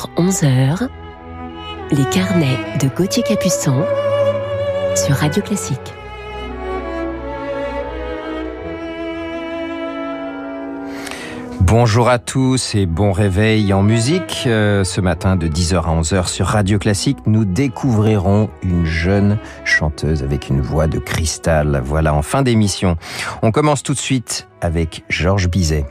10h-11h, les carnets de Gauthier Capuçon sur Radio Classique. Bonjour à tous et bon réveil en musique. Euh, ce matin de 10h à 11h sur Radio Classique, nous découvrirons une jeune chanteuse avec une voix de cristal. Voilà, en fin d'émission. On commence tout de suite avec Georges Bizet.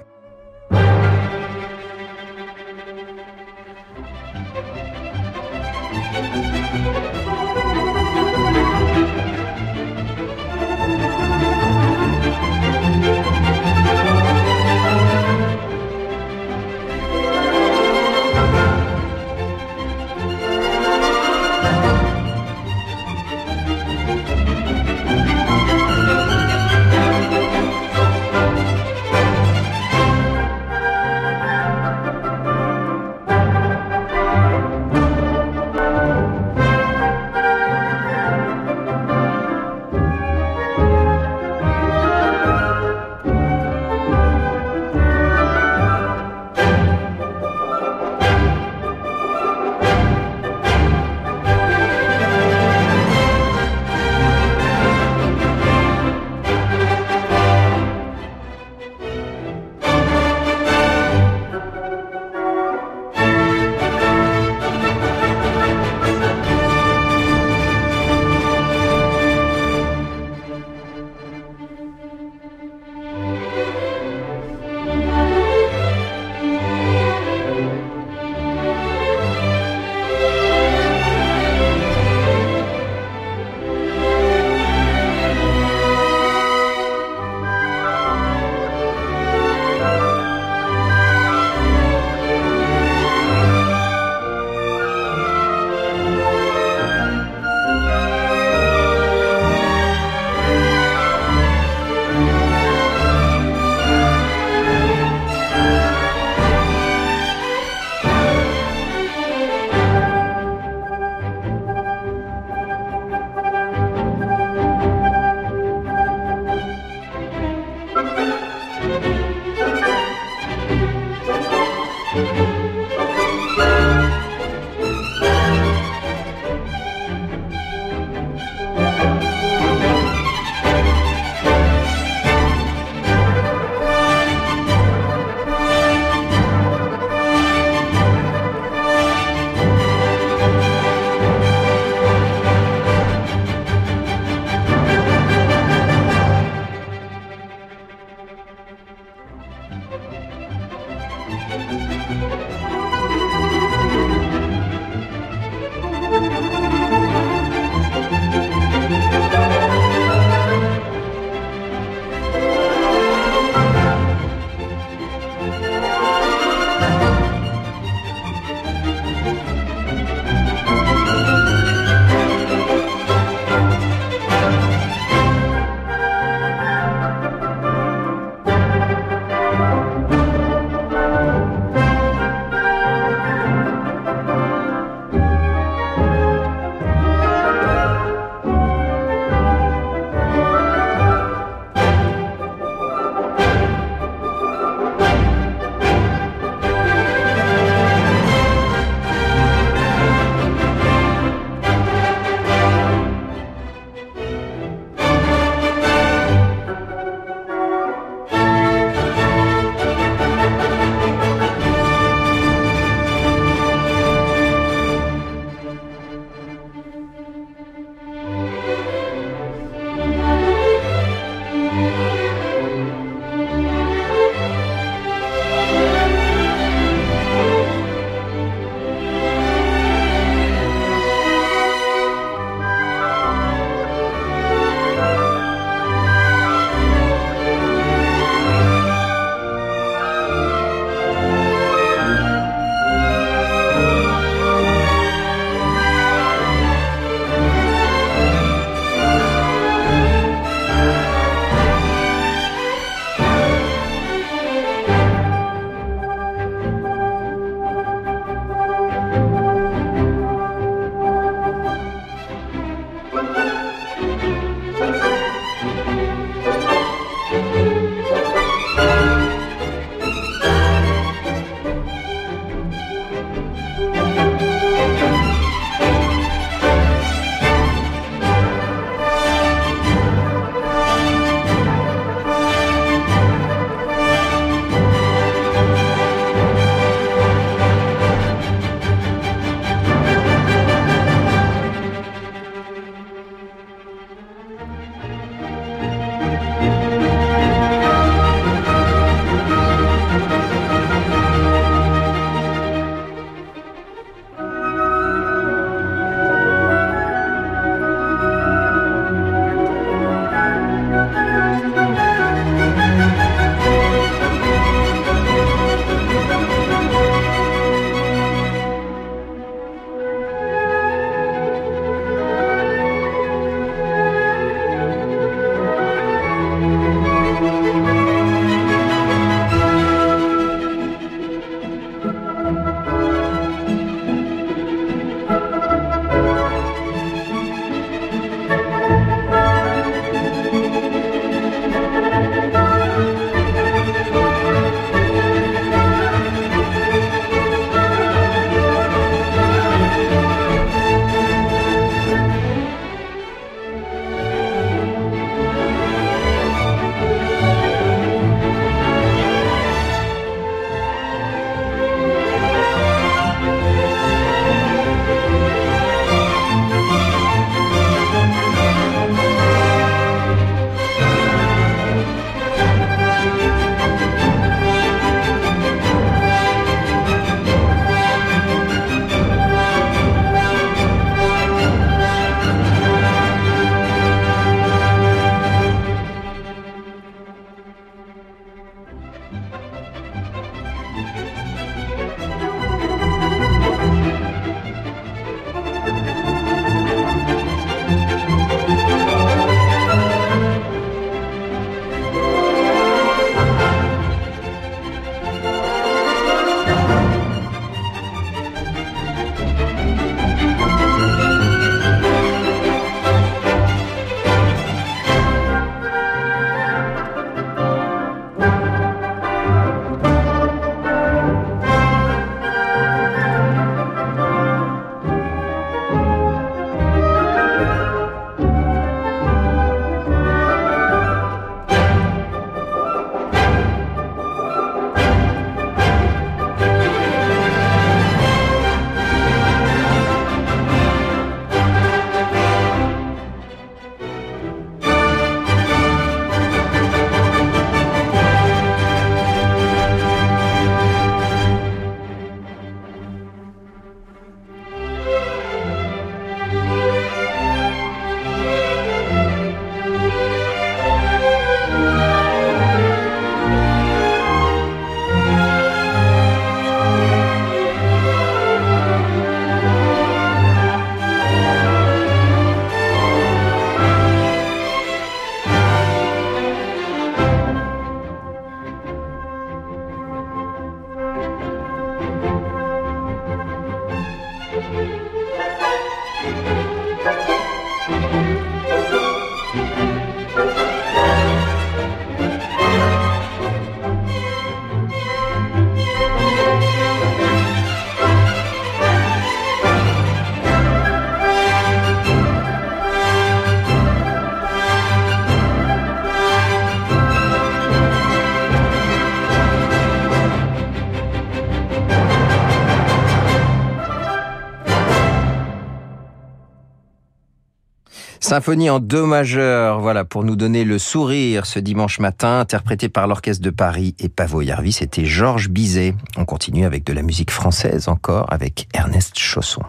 Symphonie en do majeur, voilà, pour nous donner le sourire ce dimanche matin, interprété par l'Orchestre de Paris et Pavo c'était Georges Bizet. On continue avec de la musique française encore, avec Ernest Chausson.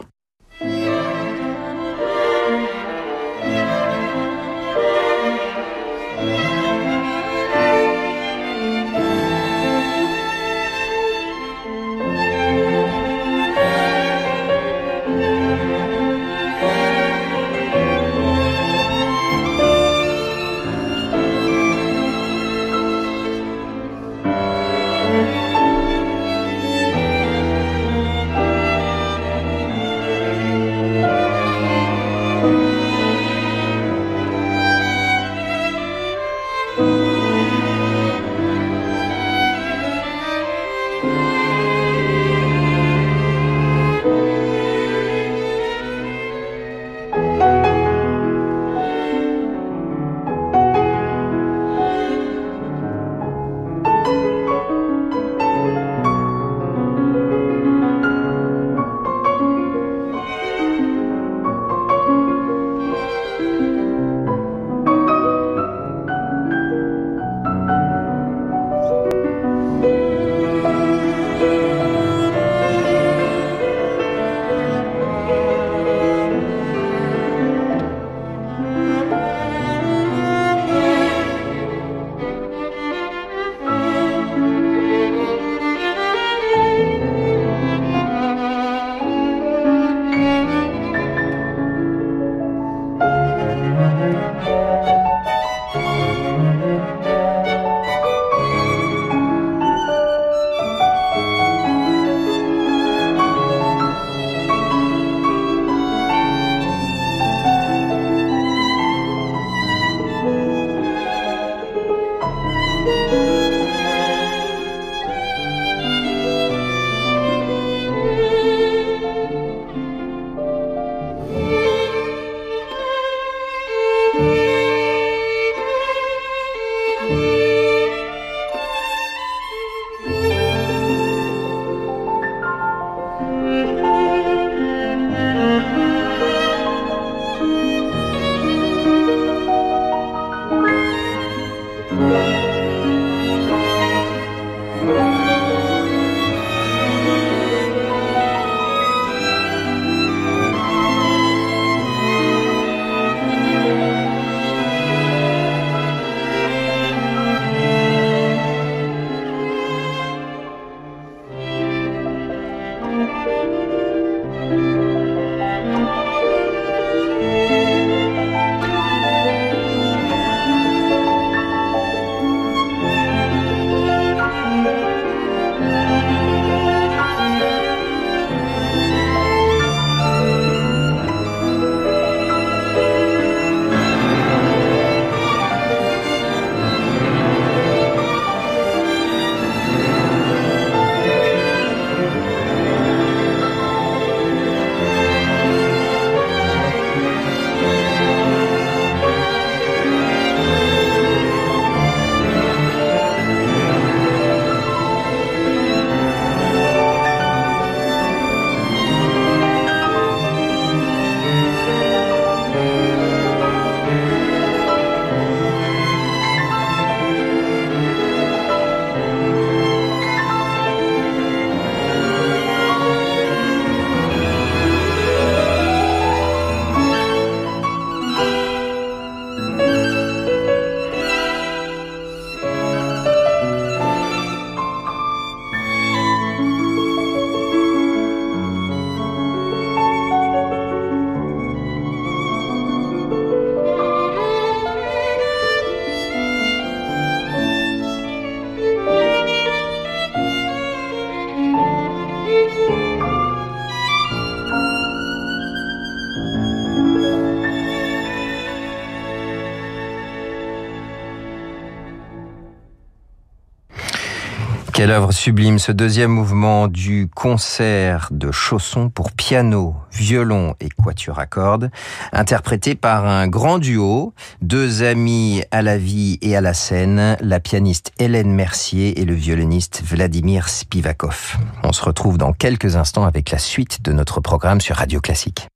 Quelle œuvre sublime ce deuxième mouvement du concert de Chausson pour piano, violon et quatuor à cordes, interprété par un grand duo, deux amis à la vie et à la scène, la pianiste Hélène Mercier et le violoniste Vladimir Spivakov. On se retrouve dans quelques instants avec la suite de notre programme sur Radio Classique.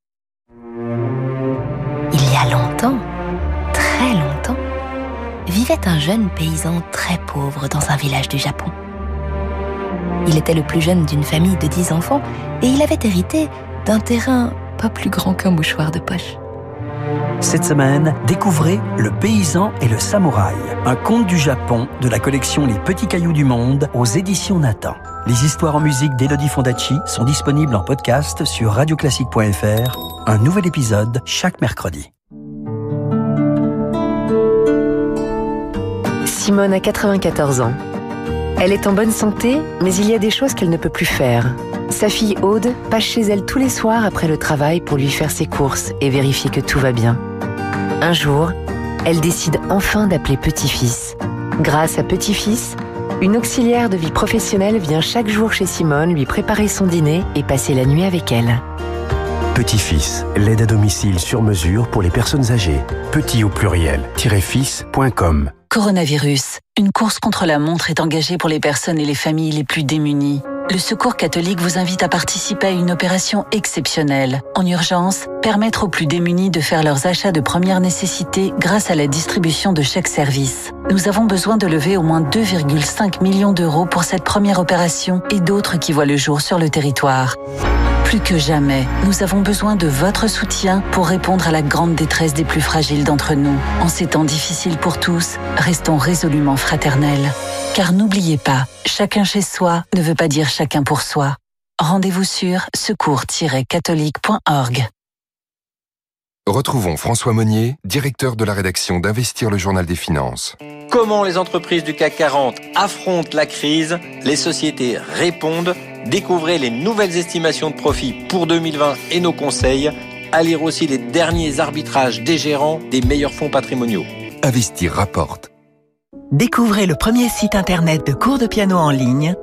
Il y a longtemps, très longtemps, vivait un jeune paysan très pauvre dans un village du Japon. Il était le plus jeune d'une famille de dix enfants et il avait hérité d'un terrain pas plus grand qu'un mouchoir de poche. Cette semaine, découvrez Le paysan et le samouraï, un conte du Japon de la collection Les petits cailloux du monde aux éditions Nathan. Les histoires en musique d'Elodie Fondacci sont disponibles en podcast sur radioclassique.fr. Un nouvel épisode chaque mercredi. Simone a 94 ans. Elle est en bonne santé, mais il y a des choses qu'elle ne peut plus faire. Sa fille Aude passe chez elle tous les soirs après le travail pour lui faire ses courses et vérifier que tout va bien. Un jour, elle décide enfin d'appeler Petit-Fils. Grâce à Petit-Fils, une auxiliaire de vie professionnelle vient chaque jour chez Simone lui préparer son dîner et passer la nuit avec elle. Petit-Fils, l'aide à domicile sur mesure pour les personnes âgées. Petit au pluriel, fils.com. Coronavirus. Une course contre la montre est engagée pour les personnes et les familles les plus démunies. Le Secours catholique vous invite à participer à une opération exceptionnelle. En urgence, permettre aux plus démunis de faire leurs achats de première nécessité grâce à la distribution de chèques services. Nous avons besoin de lever au moins 2,5 millions d'euros pour cette première opération et d'autres qui voient le jour sur le territoire. Plus que jamais, nous avons besoin de votre soutien pour répondre à la grande détresse des plus fragiles d'entre nous. En ces temps difficiles pour tous, restons résolument fraternels. Car n'oubliez pas, chacun chez soi ne veut pas dire chacun pour soi. Rendez-vous sur secours-catholique.org. Retrouvons François Monnier, directeur de la rédaction d'Investir le Journal des Finances. Comment les entreprises du CAC 40 affrontent la crise, les sociétés répondent, découvrez les nouvelles estimations de profit pour 2020 et nos conseils, à lire aussi les derniers arbitrages des gérants des meilleurs fonds patrimoniaux. Investir rapporte. Découvrez le premier site internet de cours de piano en ligne,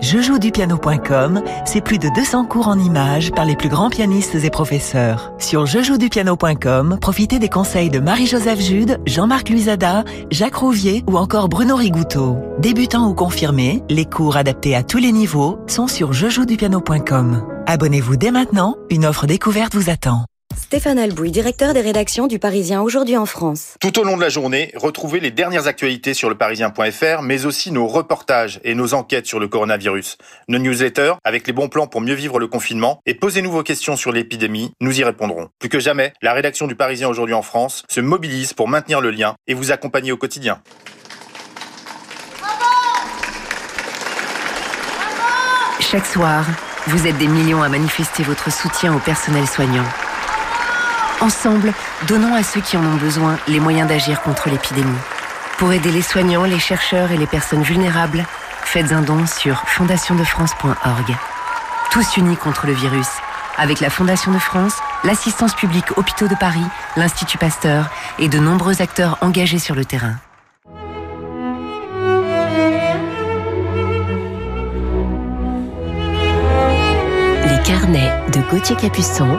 Jejouedupiano.com, c'est plus de 200 cours en images par les plus grands pianistes et professeurs. Sur jejouedupiano.com, profitez des conseils de Marie-Joseph Jude, Jean-Marc Luisada, Jacques Rouvier ou encore Bruno Rigouteau. Débutants ou confirmés, les cours adaptés à tous les niveaux sont sur jejouedupiano.com. Abonnez-vous dès maintenant, une offre découverte vous attend. Stéphane Albouy, directeur des rédactions du Parisien aujourd'hui en France. Tout au long de la journée, retrouvez les dernières actualités sur leparisien.fr, mais aussi nos reportages et nos enquêtes sur le coronavirus, nos newsletters avec les bons plans pour mieux vivre le confinement, et posez-nous vos questions sur l'épidémie, nous y répondrons. Plus que jamais, la rédaction du Parisien aujourd'hui en France se mobilise pour maintenir le lien et vous accompagner au quotidien. Chaque soir, vous êtes des millions à manifester votre soutien au personnel soignant. Ensemble, donnons à ceux qui en ont besoin les moyens d'agir contre l'épidémie. Pour aider les soignants, les chercheurs et les personnes vulnérables, faites un don sur fondationdefrance.org. Tous unis contre le virus, avec la Fondation de France, l'assistance publique Hôpitaux de Paris, l'Institut Pasteur et de nombreux acteurs engagés sur le terrain. Les carnets de Gauthier Capuçon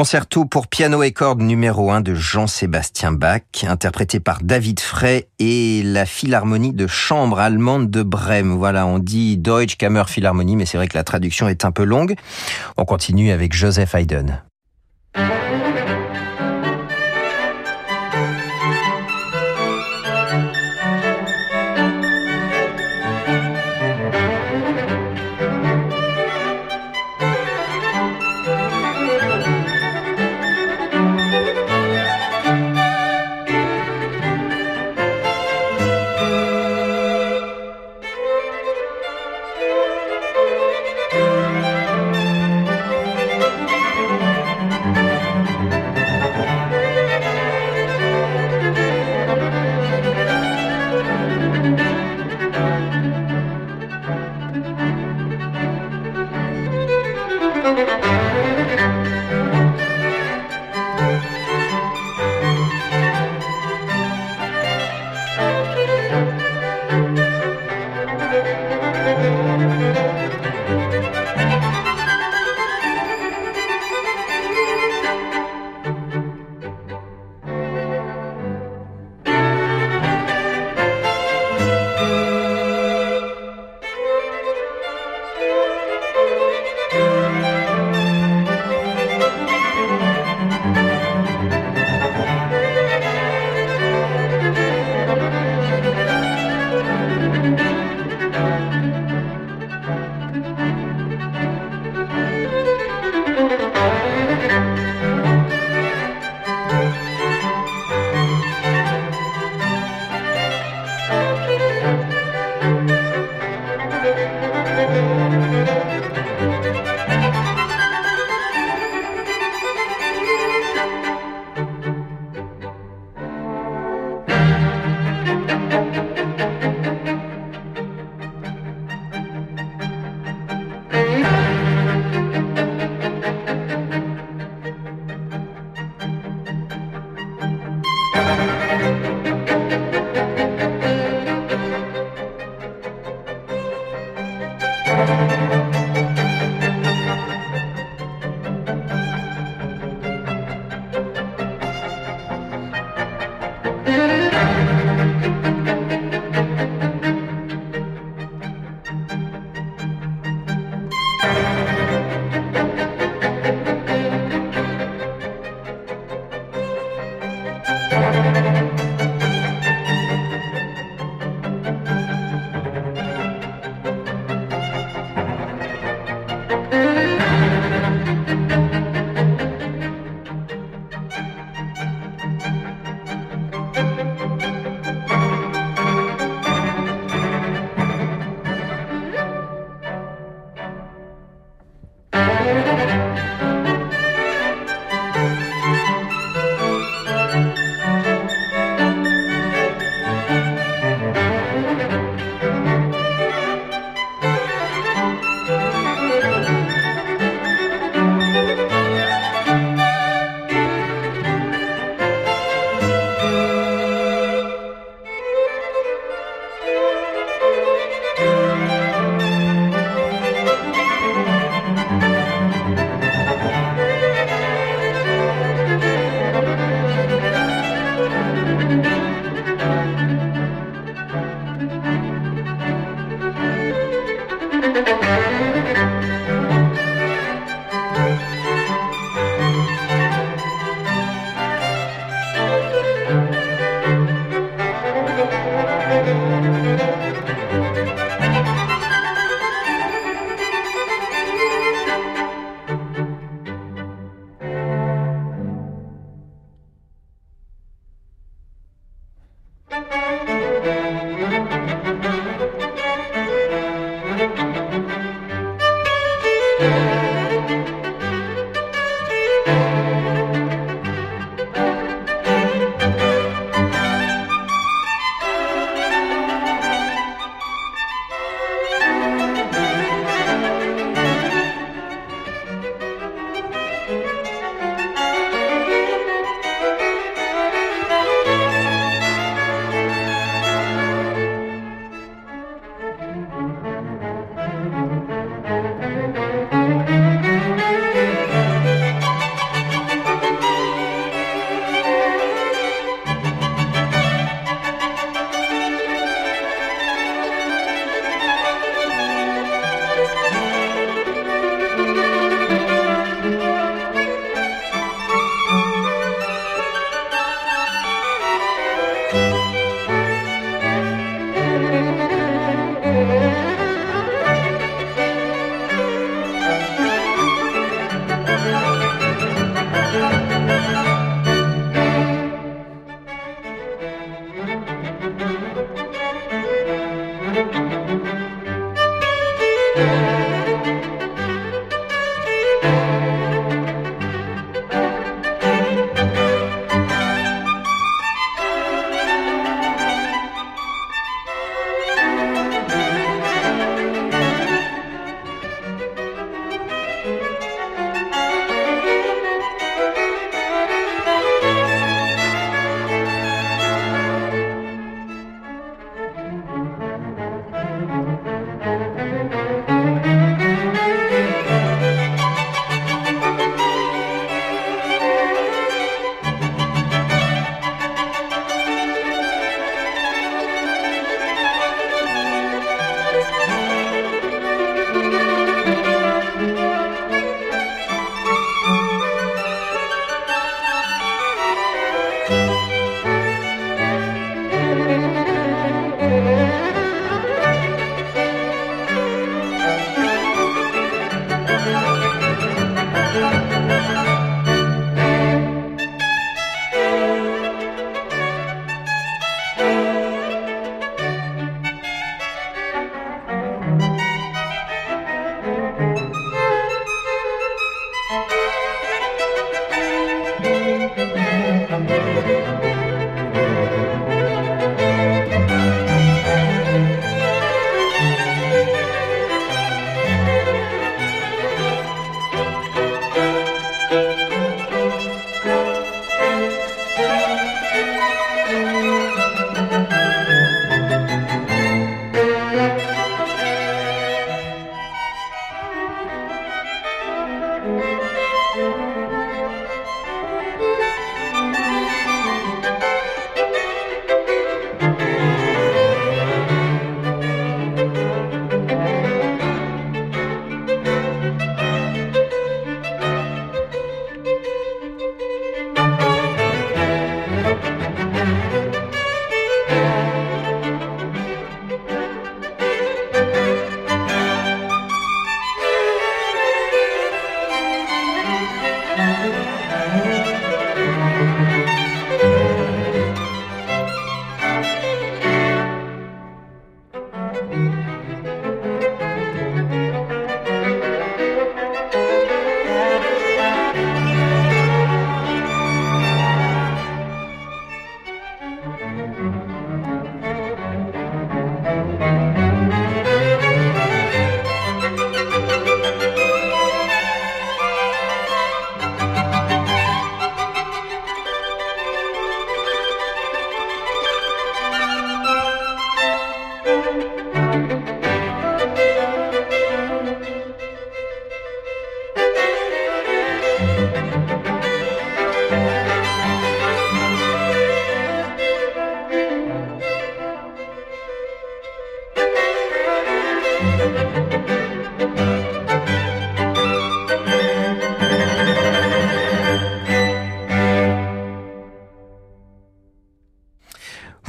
Concerto pour piano et cordes numéro 1 de Jean-Sébastien Bach, interprété par David Frey et la Philharmonie de chambre allemande de Brême. Voilà, on dit Deutsche Kammer Philharmonie, mais c'est vrai que la traduction est un peu longue. On continue avec Joseph Haydn.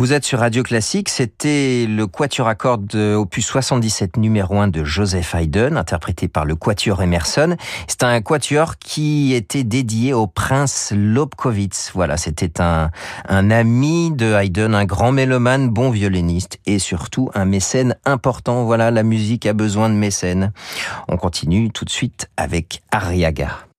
Vous êtes sur Radio Classique, c'était le Quatuor à cordes opus 77 numéro 1 de Joseph Haydn, interprété par le Quatuor Emerson. C'est un quatuor qui était dédié au prince Lobkowitz. Voilà, c'était un, un ami de Haydn, un grand mélomane, bon violoniste et surtout un mécène important. Voilà, la musique a besoin de mécènes. On continue tout de suite avec Arriaga.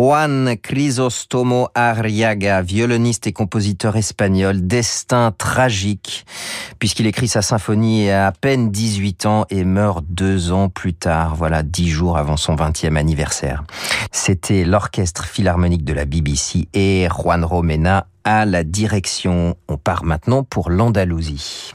Juan Crisostomo Arriaga, violoniste et compositeur espagnol, destin tragique, puisqu'il écrit sa symphonie à à peine 18 ans et meurt deux ans plus tard, voilà, dix jours avant son 20e anniversaire. C'était l'orchestre philharmonique de la BBC et Juan Romena à la direction. On part maintenant pour l'Andalousie.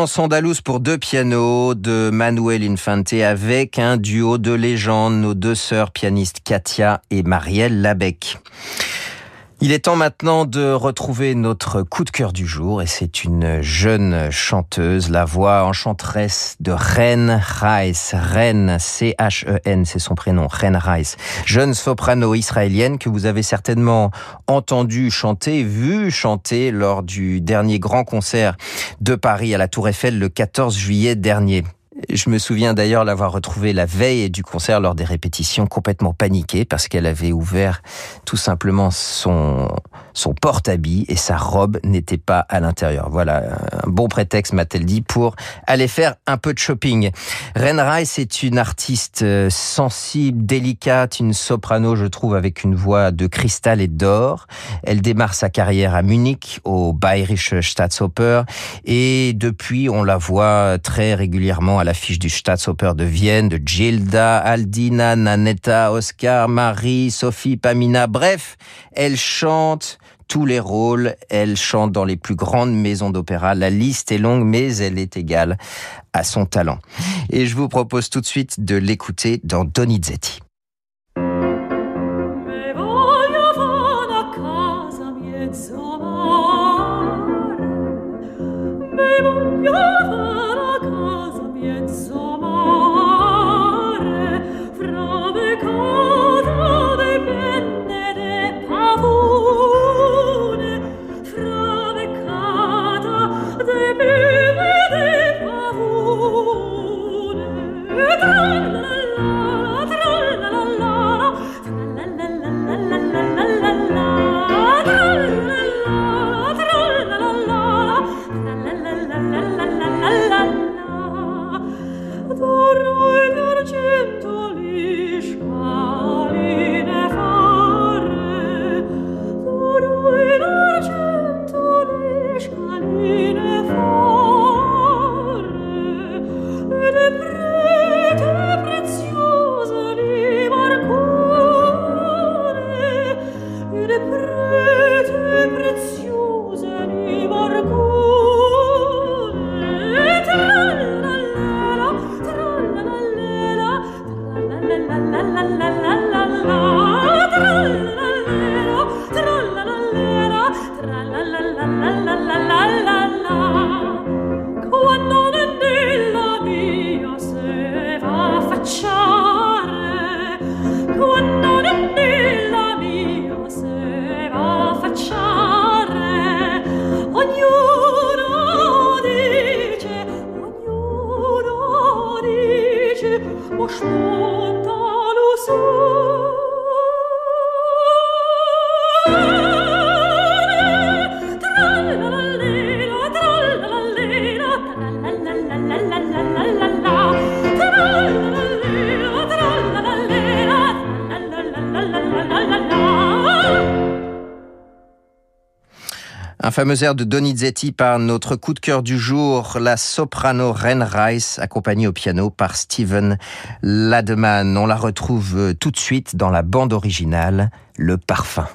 Danse pour deux pianos de Manuel Infante avec un duo de légende, nos deux sœurs pianistes Katia et Marielle Labec. Il est temps maintenant de retrouver notre coup de cœur du jour et c'est une jeune chanteuse, la voix enchanteresse de Ren Rice. Ren, C-H-E-N, c'est son prénom, Ren Rice. Jeune soprano israélienne que vous avez certainement entendu chanter, vu chanter lors du dernier grand concert de Paris à la Tour Eiffel le 14 juillet dernier. Je me souviens d'ailleurs l'avoir retrouvée la veille du concert lors des répétitions complètement paniquée parce qu'elle avait ouvert tout simplement son, son porte-habit et sa robe n'était pas à l'intérieur. Voilà, un bon prétexte, m'a-t-elle dit, pour aller faire un peu de shopping. Ren Rice est une artiste euh, sensible, délicate, une soprano, je trouve, avec une voix de cristal et d'or. Elle démarre sa carrière à Munich, au Bayerische Staatsoper, et depuis, on la voit très régulièrement à l'affiche du Staatsoper de Vienne, de Gilda, Aldina, Nanetta, Oscar, Marie, Sophie, Pamina, bref, elle chante tous les rôles, elle chante dans les plus grandes maisons d'opéra. La liste est longue, mais elle est égale à son talent. Et je vous propose tout de suite de l'écouter dans Donizetti. Un fameux air de Donizetti par notre coup de cœur du jour, la soprano Ren Rice, accompagnée au piano par Steven Lademan. On la retrouve tout de suite dans la bande originale, Le Parfum.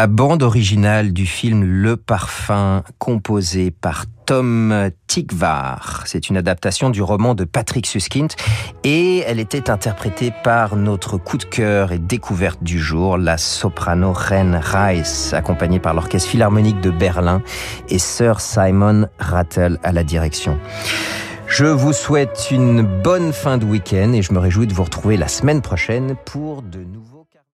La bande originale du film Le Parfum, composée par Tom Tikvar. C'est une adaptation du roman de Patrick Suskind et elle était interprétée par notre coup de cœur et découverte du jour, la soprano Ren Rice, accompagnée par l'Orchestre Philharmonique de Berlin et Sir Simon Rattle à la direction. Je vous souhaite une bonne fin de week-end et je me réjouis de vous retrouver la semaine prochaine pour de nouveaux